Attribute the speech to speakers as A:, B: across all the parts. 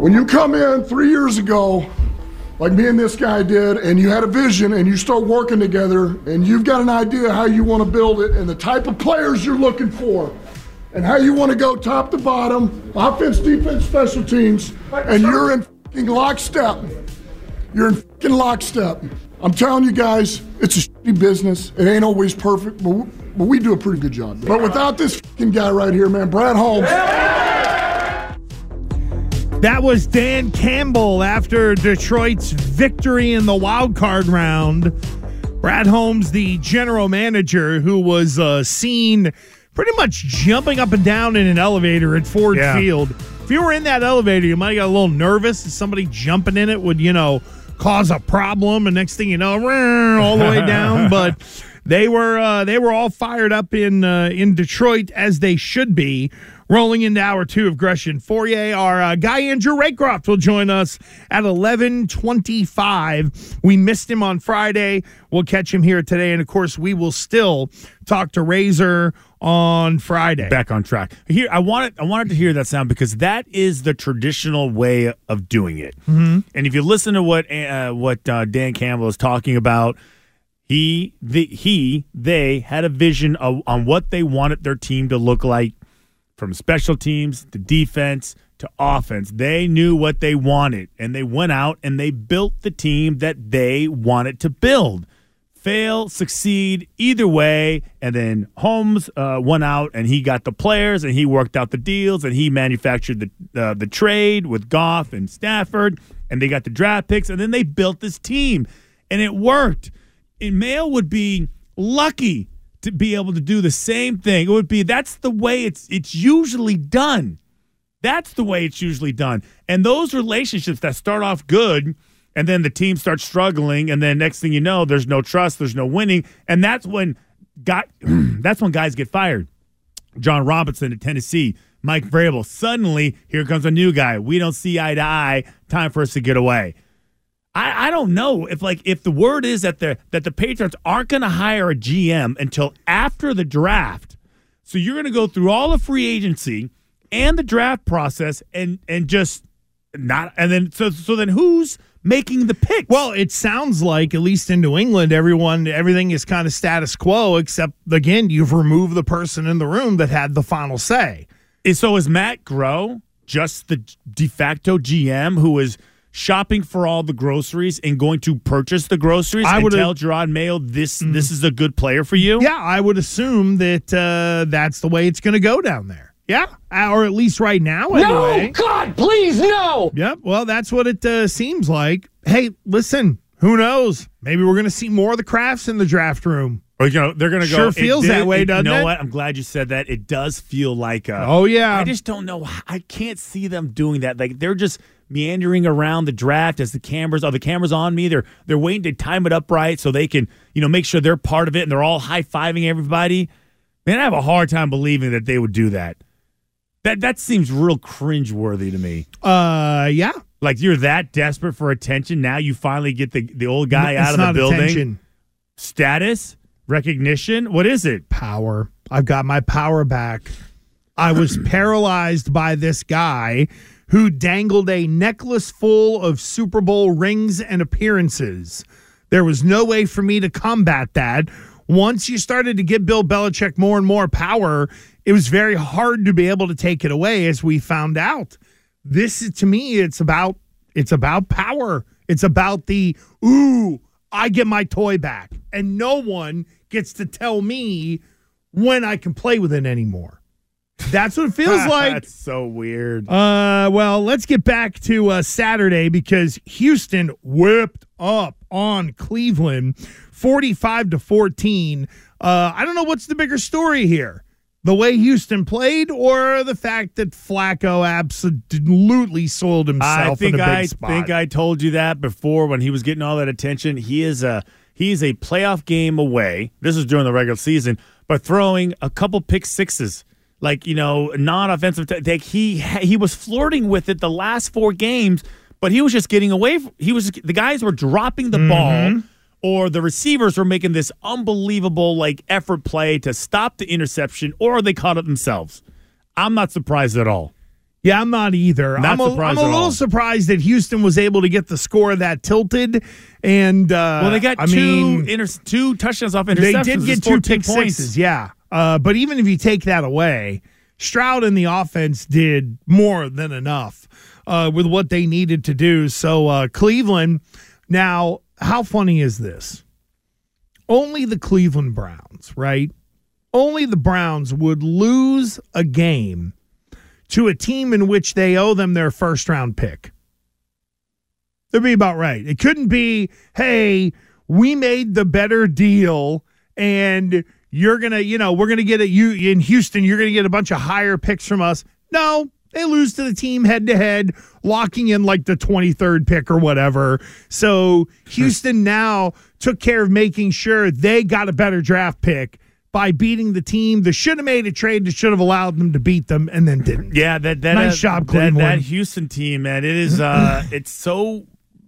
A: When you come in 3 years ago like me and this guy did, and you had a vision and you start working together and you've got an idea how you want to build it and the type of players you're looking for and how you want to go top to bottom, offense, defense, special teams, and you're in fucking lockstep. You're in fucking lockstep. I'm telling you guys, it's a shitty business. It ain't always perfect, but we, but we do a pretty good job. But without this guy right here, man, Brad Holmes.
B: That was Dan Campbell after Detroit's victory in the wild card round. Brad Holmes, the general manager, who was uh, seen pretty much jumping up and down in an elevator at Ford
C: Yeah.
B: Field. If you were in that elevator, you might have got a little nervous. That somebody jumping in it would, you know, cause a problem, and next thing you know, all the way down. But they were uh, they were all fired up in uh, in Detroit as they should be. Rolling into hour two of Gresh and Fauria, our uh, guy Andrew Raycroft will join us at eleven twenty-five. We missed him on Friday. We'll catch him here today, and of course, we will still talk to Razor on Friday.
C: back on track. Here, I wanted I wanted to hear that sound because that is the traditional way of doing it. Mm-hmm. And if you listen to what uh, what uh, Dan Campbell is talking about, he the he they had a vision of, on what they wanted their team to look like, from special teams to defense to offense. They knew what they wanted, and they went out and they built the team that they wanted to build fail, succeed, either way. And then Holmes uh, went out and he got the players and he worked out the deals and he manufactured the uh, the trade with Goff and Stafford and they got the draft picks and then they built this team and it worked. And Mayo would be lucky to be able to do the same thing. It would be that's the way it's it's usually done. That's the way it's usually done. And those relationships that start off good and then the team starts struggling and then next thing you know there's no trust, there's no winning, and that's when got that's when guys get fired. Jon Robinson at Tennessee, Mike Vrabel. Suddenly, here comes a new guy. We don't see eye to eye. Time for us to get away. I, I don't know if like if the word is that the that the Patriots aren't going to hire a GM until after the draft. So you're going to go through all the free agency and the draft process and and just not and then so so then who's making the pick?
B: Well, it sounds like at least in New England, everyone everything is kind of status quo, except again, you've removed the person in the room that had the final say.
C: So is Matt Groh just the de facto GM who is shopping for all the groceries and going to purchase the groceries
B: I would've-
C: tell Jerod Mayo this this is a good player for you?
B: Yeah, I would assume that uh, that's the way it's going to go down there. Yeah, Uh, or at least right now. Anyway.
D: God, please, no!
B: Yep. Well, that's what it uh, seems like. Hey, listen. Who knows? Maybe we're going to see more of the Krafts in the draft room.
C: Or you know, they're gonna go.
B: Sure feels
C: did-
B: that way,
C: it-
B: doesn't
C: You know
B: it?
C: what? I'm glad you said that. It does feel like a.
B: Oh, yeah.
C: I just don't know. I can't see them doing that. Like they're just meandering around the draft as the cameras. Oh, the cameras on me. They're they're waiting to time it up right so they can you know make sure they're part of it and they're all high fiving everybody. Man, I have a hard time believing that they would do that. That that seems real cringeworthy to me.
B: Uh, yeah,
C: Like you're that desperate for attention. Now you finally get the, the old guy
B: It's
C: out of the building.
B: attention.
C: Status, recognition. What is it?
B: power. I've got my power back. I was paralyzed by this guy who dangled a necklace full of Super Bowl rings and appearances. There was no way for me to combat that. Once you started to give Bill Belichick more and more power, it was very hard to be able to take it away as we found out. This is to me it's about it's about power. It's about the ooh, I get my toy back and no one gets to tell me when I can play with it anymore. That's what it feels like.
C: That's so weird.
B: Uh, well, let's get back to uh, Saturday because Houston whipped up on Cleveland, forty-five to fourteen. Uh, I don't know what's the bigger story here: the way Houston played, or the fact that Flacco absolutely soiled himself
C: I think
B: in a big
C: I
B: spot.
C: think I told you that before when he was getting all that attention. He is a he's a playoff game away. This is during the regular season, but throwing a couple pick sixes, like you know, non-offensive. T- like he he was flirting with it the last four games, but he was just getting away. From, he was the guys were dropping the
B: Mm-hmm.
C: ball. Or the receivers were making this unbelievable like effort play to stop the interception, or they caught it themselves. I'm not surprised at all.
B: Yeah, I'm not either.
C: Not
B: I'm a,
C: surprised
B: I'm a little
C: all.
B: surprised that Houston was able to get the score that tilted. And uh,
C: Well, they got
B: I
C: two
B: mean,
C: inter- two touchdowns off interceptions.
B: they did get two pick
C: points.
B: sixes. Yeah, uh, but even if you take that away, Stroud and the offense did more than enough uh, with what they needed to do. So uh, Cleveland. Now, how funny is this? Only the Cleveland Browns, right? Only the Browns would lose a game to a team in which they owe them their first round pick. That'd be about right. It couldn't be, hey, we made the better deal and you're going to, you know, we're going to get a you in Houston, you're going to get a bunch of higher picks from us. No, they lose to the team head to head, locking in like the 23rd pick or whatever. So Houston now took care of making sure they got a better draft pick by beating the team that should have made a trade that should have allowed them to beat them and then didn't.
C: Yeah, that that
B: Nice
C: uh,
B: job,
C: that, that Houston team, man. It is uh it's so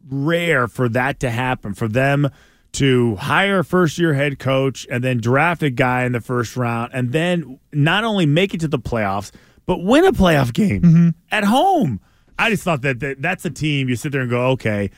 C: rare for that to happen for them to hire a first year head coach and then draft a guy in the first round and then not only make it to the playoffs but win a playoff game
B: Mm-hmm.
C: at home. I just thought that, that that's a team you sit there and go, okay,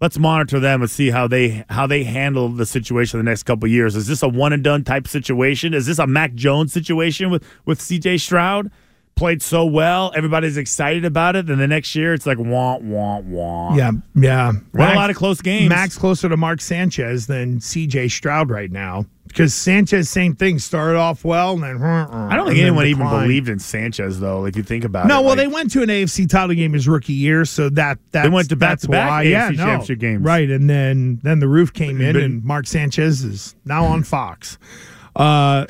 C: let's monitor them and see how they how they handle the situation the next couple of years. Is this a one and done type situation? Is this a Mac Jones situation with with CJ Stroud? Played so well, everybody's excited about it. Then the next year, it's like wah wah wah.
B: Yeah, yeah.
C: Won a lot of close games.
B: Mac's closer to Mark Sanchez than C.J. Stroud right now because Sanchez, same thing, started off well and then
C: I don't think anyone even believed in Sanchez though. If you think about
B: No,
C: it, no.
B: well,
C: Like,
B: they went to an AFC title game his rookie year, so that that's,
C: went to
B: that's
C: back-to-back
B: why.
C: AFC
B: yeah, no.
C: championship games.
B: right? And then then the roof came in,
C: But-
B: and Mark Sanchez is now on Fox. Uh,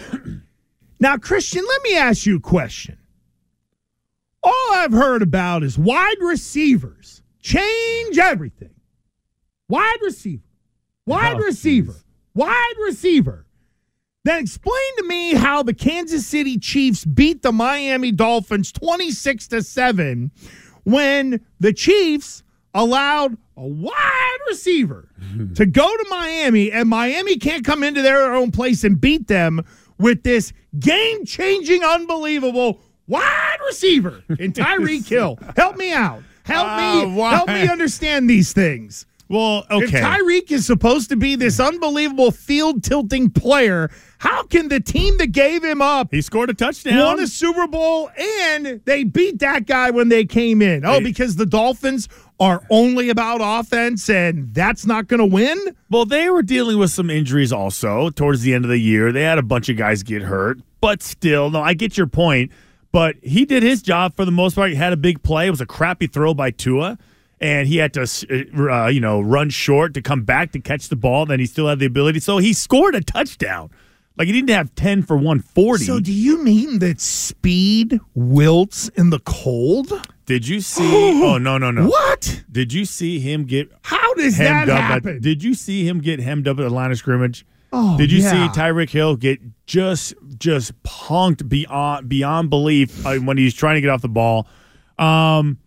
B: now, Christian, let me ask you a question. All I've heard about is wide receivers change everything. Wide receiver, wide
C: Oh,
B: receiver,
C: geez.
B: wide receiver. Then explain to me how the Kansas City Chiefs beat the Miami Dolphins 26 to 7 when the Chiefs allowed a wide receiver to go to Miami and Miami can't come into their own place and beat them with this game-changing unbelievable wide receiver in Tyreek Hill. Help me out. Help
C: Uh,
B: me
C: why?
B: help me understand these things.
C: well, okay. If.
B: Tyreek is supposed to be this unbelievable field tilting player, how can the team that gave him up
C: he scored a touchdown.
B: won a Super Bowl and they beat that guy when they came in? Oh, because the Dolphins are only about offense and that's not going to win?
C: Well, they were dealing with some injuries also towards the end of the year. They had a bunch of guys get hurt, but still, no, I get your point. But he did his job for the most part. He had a big play. It was a crappy throw by Tua, and he had to, uh, you know, run short to come back to catch the ball. Then he still had the ability. So he scored a touchdown. Like he didn't have ten for one forty.
B: So, do you mean that speed wilts in the cold?
C: did you see? oh no, no, no.
B: What?
C: Did you see him get
B: How does
C: hemmed
B: that
C: up?
B: happen?
C: At, did you see him get hemmed up at the line of scrimmage?
B: Oh,
C: Did you
B: yeah.
C: see Tyreek Hill get just just punked beyond beyond belief uh, when he's trying to get off the ball? Um,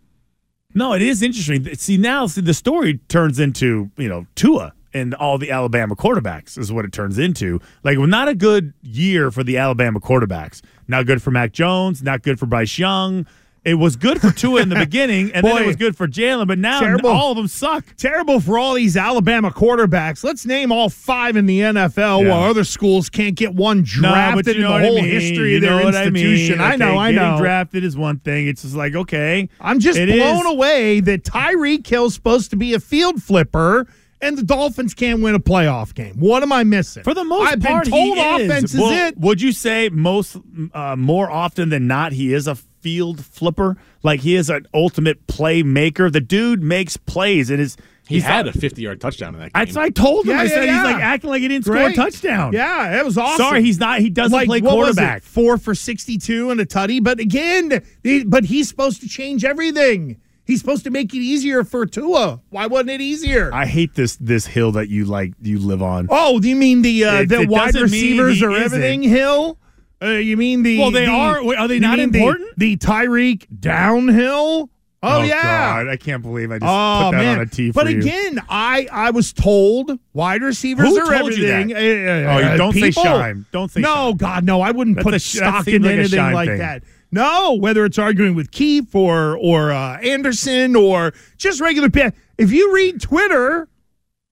C: No, it is interesting. See now, see the story turns into you know Tua and all the Alabama quarterbacks is what it turns into. Like, well, not a good year for the Alabama quarterbacks. Not good for Mac Jones. Not good for Bryce Young. It was good for Tua in the beginning, and then it was good for Jalen. But now
B: Terrible.
C: all of them suck.
B: Terrible for all these Alabama quarterbacks. Let's name all five in the NFL
C: Yeah.
B: while other schools can't get one drafted
C: you know
B: in the
C: I
B: whole
C: mean.
B: history
C: You
B: of their
C: what I mean.
B: institution. I, know,
C: Okay,
B: I know.
C: Drafted is one thing. It's just like okay,
B: I'm just blown
C: is.
B: away that Tyreek Hill's supposed to be a field flipper and the Dolphins can't win a playoff game. What am I missing?
C: For the most
B: I've
C: part,
B: been told
C: he is.
B: offense is
C: Well,
B: it.
C: Would you say most uh, more often than not he is a field flipper? Like he is an ultimate playmaker. The dude makes plays and is
D: He
C: he's
D: had
C: not-
D: a 50 yard touchdown in that game.
C: That's what I told him.
B: Yeah,
C: I
B: yeah,
C: said
B: yeah.
C: he's like acting like he didn't score a touchdown.
B: Yeah, it was awesome.
C: Sorry, he's not. He doesn't
B: like
C: play
B: what was it?
C: quarterback.
B: Four for sixty-two and a tutty. But again, he- but he's supposed to change everything. He's supposed to make it easier for Tua. Why wasn't it easier?
C: I hate this this hill that you like you live on.
B: oh, do you mean the uh,
C: It-
B: the
C: it
B: wide receivers
C: he
B: are
C: isn't.
B: everything? Hill. Uh, you mean the?
C: Well, they
B: the-
C: are- wait, are they not
B: mean the-
C: important?
B: The, Tyreek downhill. Oh, yeah.
C: God, I can't believe I just
B: Oh
C: put that
B: man!
C: on a tee for
B: but
C: you.
B: again, I I was told wide receivers
C: Who
B: are
C: told you
B: everything.
C: that?
B: Uh,
C: Oh, you
B: uh,
C: don't say
B: people?
C: Shime. Don't say
B: no.
C: Shime.
B: God, no! I wouldn't
C: That's
B: put
C: a
B: stock in
C: like
B: anything like
C: thing.
B: that. No, whether it's arguing with Keith or or uh, Anderson or just regular. pa- If you read Twitter,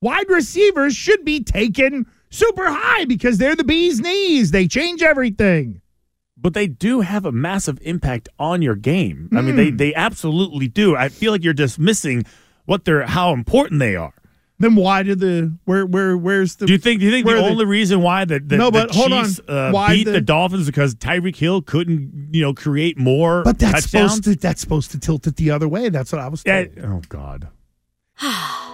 B: wide receivers should be taken super high because they're the bee's knees. They change everything.
C: but they do have a massive impact on your game. I mean, they
B: Hmm.
C: they absolutely do. I feel like you're dismissing what they're how important they are.
B: Then why did the where where where's the?
C: Do you think? Do you think
B: where
C: the
B: the-
C: only reason why the, the,
B: No,
C: the
B: but hold on.
C: Uh,
B: Why
C: beat
B: the-
C: the, Dolphins is because Tyreek Hill couldn't, you know, create more
B: But that's
C: touchdowns?
B: supposed to that's supposed to tilt it the other way. That's what I was
C: Yeah,
B: told.
C: oh God.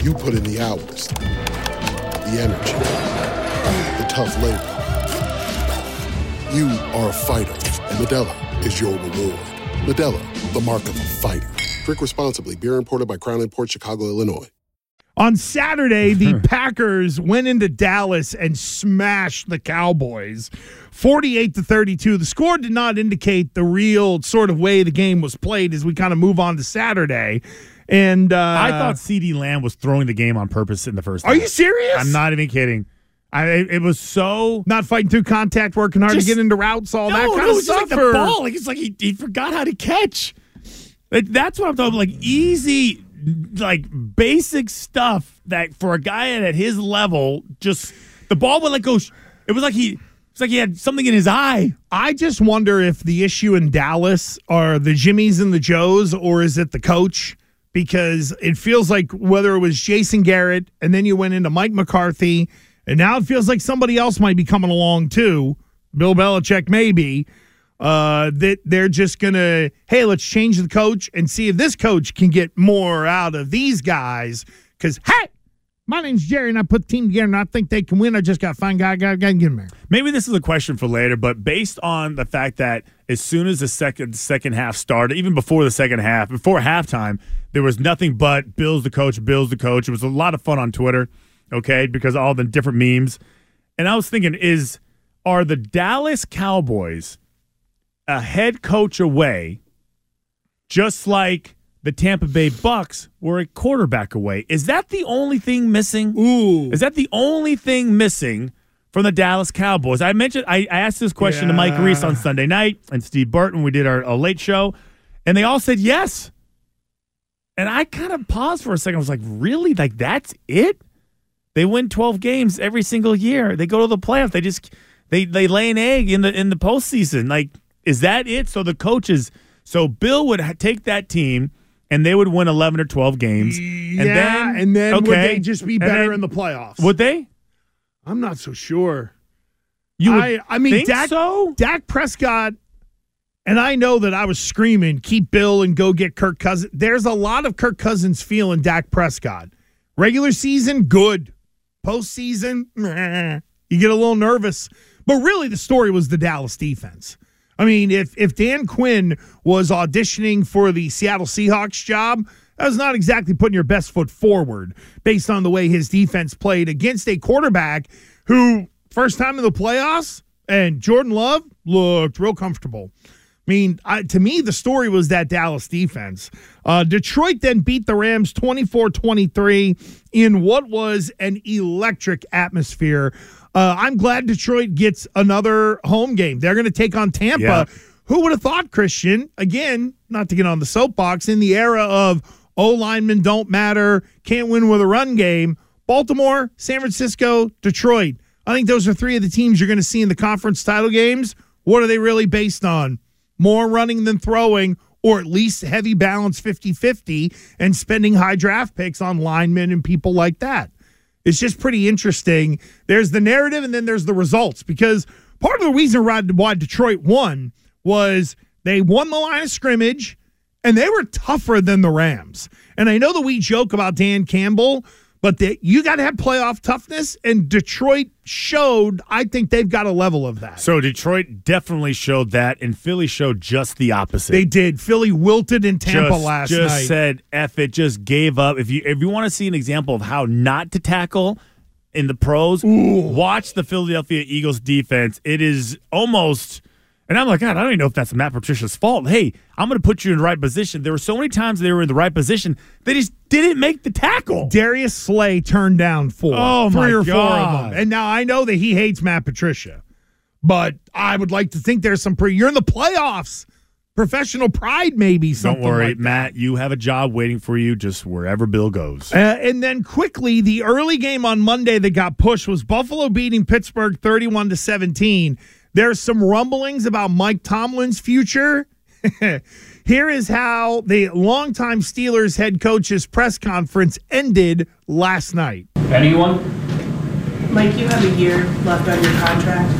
E: You put in the hours, the energy, the tough labor. You are a fighter, and Modelo is your reward. Modelo, the mark of a fighter. Drink responsibly. Beer imported by Crown Port Chicago, Illinois.
B: On Saturday, the Packers went into Dallas and smashed the Cowboys 48 to 32. The score did not indicate the real sort of way the game was played as we kind of move on to Saturday. And uh,
C: I thought CeeDee Lamb was throwing the game on purpose in the first.
B: Are you serious?
C: I'm not even kidding. I it, was so
B: not fighting through contact, working hard
C: Just-
B: to get into routes, all
C: no,
B: that kind
C: no,
B: of stuff.
C: like the ball. Like it's like he, he forgot how to catch. Like, that's what I'm talking. Like easy, like basic stuff that for a guy at his level, just the ball would like go. It was like he. It's like he had something in his eye.
B: I just wonder if the issue in Dallas are the Jimmies and the Joes, or is it the coach? Because it feels like whether it was Jason Garrett and then you went into Mike McCarthy, and now it feels like somebody else might be coming along too. Bill Belichick, maybe. uh, that they're just gonna, hey, let's change the coach and see if this coach can get more out of these guys. Because hey, my name's Jerry, and I put the team together, and I think they can win. I just got to find guy, guy, guy, get him there.
C: Maybe this is a question for later, but based on the fact that as soon as the second second half started, even before the second half, before halftime, there was nothing but Bill's the coach, Bill's the coach. It was a lot of fun on Twitter, okay, because all the different memes. And I was thinking, is are the Dallas Cowboys a head coach away, just like the Tampa Bay Bucks were a quarterback away? Is that the only thing missing?
B: Ooh.
C: Is that the only thing missing from the Dallas Cowboys? I mentioned I, I asked this question to Mike Reiss on Sunday night and Steve Burton. We did our, a late show, and they all said yes. And I kind of paused for a second. I was like, really? Like that's it? They win 12 games every single year. They go to the playoff. They just they they lay an egg in the in the postseason. Like, is that it? So the coaches, so Bill would ha- take that team and they would win 11 or 12 games.
B: yeah,
C: and then,
B: and then would they just be better
C: then-
B: in the playoffs?
C: Would they?
B: I'm not so sure.
C: You
B: I, I mean, Dak,
C: so?
B: Dak Prescott, and I know that I was screaming, keep Bill and go get Kirk Cousins. There's a lot of Kirk Cousins feeling Dak Prescott. Regular season, good. Postseason, meh. you get a little nervous. But really, the story was the Dallas defense. I mean, if if Dan Quinn was auditioning for the Seattle Seahawks job, that was not exactly putting your best foot forward based on the way his defense played against a quarterback who first time in the playoffs and Jordan Love looked real comfortable. I mean, I, to me, the story was that Dallas defense. Uh, Detroit then beat the Rams 24 23 in what was an electric atmosphere. Uh, I'm glad Detroit gets another home game. They're going to take on Tampa.
C: Yeah.
B: Who would have thought, Christian? Again, not to get on the soapbox, in the era of O linemen don't matter, can't win with a run game, Baltimore, San Francisco, Detroit. I think those are three of the teams you're going to see in the conference title games. What are they really based on? More running than throwing, or at least heavy balance 50 50 and spending high draft picks on linemen and people like that. It's just pretty interesting. There's the narrative and then there's the results because part of the reason why Detroit won was they won the line of scrimmage and they were tougher than the Rams. And I know that we joke about Dan Campbell, but that you got to have playoff toughness, and Detroit showed. I think they've got a level of that.
C: So Detroit definitely showed that, and Philly showed just the opposite.
B: They did. Philly wilted in Tampa
C: just,
B: last
C: just
B: night.
C: said F it, just gave up. If you if you want to see an example of how not to tackle in the pros, watch the Philadelphia Eagles defense. It is almost and I'm like, God, I don't even know if that's Matt Patricia's fault. Hey, I'm gonna put you in the right position. There were so many times they were in the right position, they just didn't make the tackle.
B: Darius Slay turned down four,
C: Oh,
B: three
C: my
B: or four of them. And now I know that he hates Matt Patricia, but I would like to think there's some pre. You're in the playoffs, professional pride, maybe.
C: Don't worry,
B: like that.
C: Matt. You have a job waiting for you just wherever Bill goes.
B: Uh, and then quickly, the early game on Monday that got pushed was Buffalo beating Pittsburgh 31 to 17. There's some rumblings about Mike Tomlin's future. Here is how the longtime Steelers head coach's press conference ended last night.
D: Anyone?
F: Mike, you have a year left on your contract.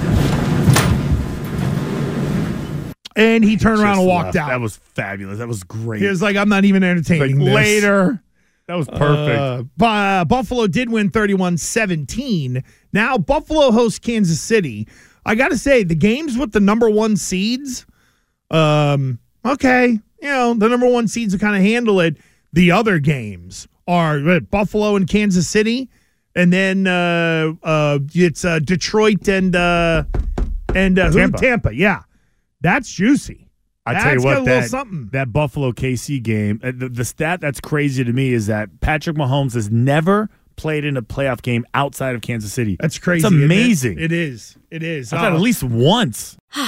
B: And he turned around and walked
C: left.
B: out.
C: That was fabulous. That was great.
B: he was like, I'm not even entertaining this.
C: later. That was perfect.
B: Uh, Bu- uh, Buffalo did win 31 17. Now, Buffalo hosts Kansas City. I got to say, the games with the number one seeds, um, okay, you know, the number one seeds to kind of handle it. The other games are Buffalo and Kansas City, and then uh, uh, it's uh, Detroit and uh, and uh, who?
C: Tampa.
B: Tampa. Yeah, that's juicy.
C: I
B: That's
C: tell you what, that,
B: something.
C: that Buffalo KC game, uh, the, the stat that's crazy to me is that Patrick Mahomes has never played in a playoff game outside of Kansas City.
B: That's crazy.
C: It's
B: isn't it?
C: amazing.
B: It is. It is.
C: I thought
B: Uh,
C: at least once.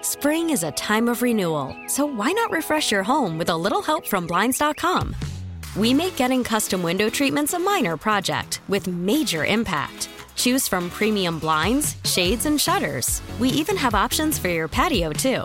G: Spring is a time of renewal, so why not refresh your home with a little help from Blinds.com? We make getting custom window treatments a minor project with major impact. Choose from premium blinds, shades, and shutters. We even have options for your patio, too.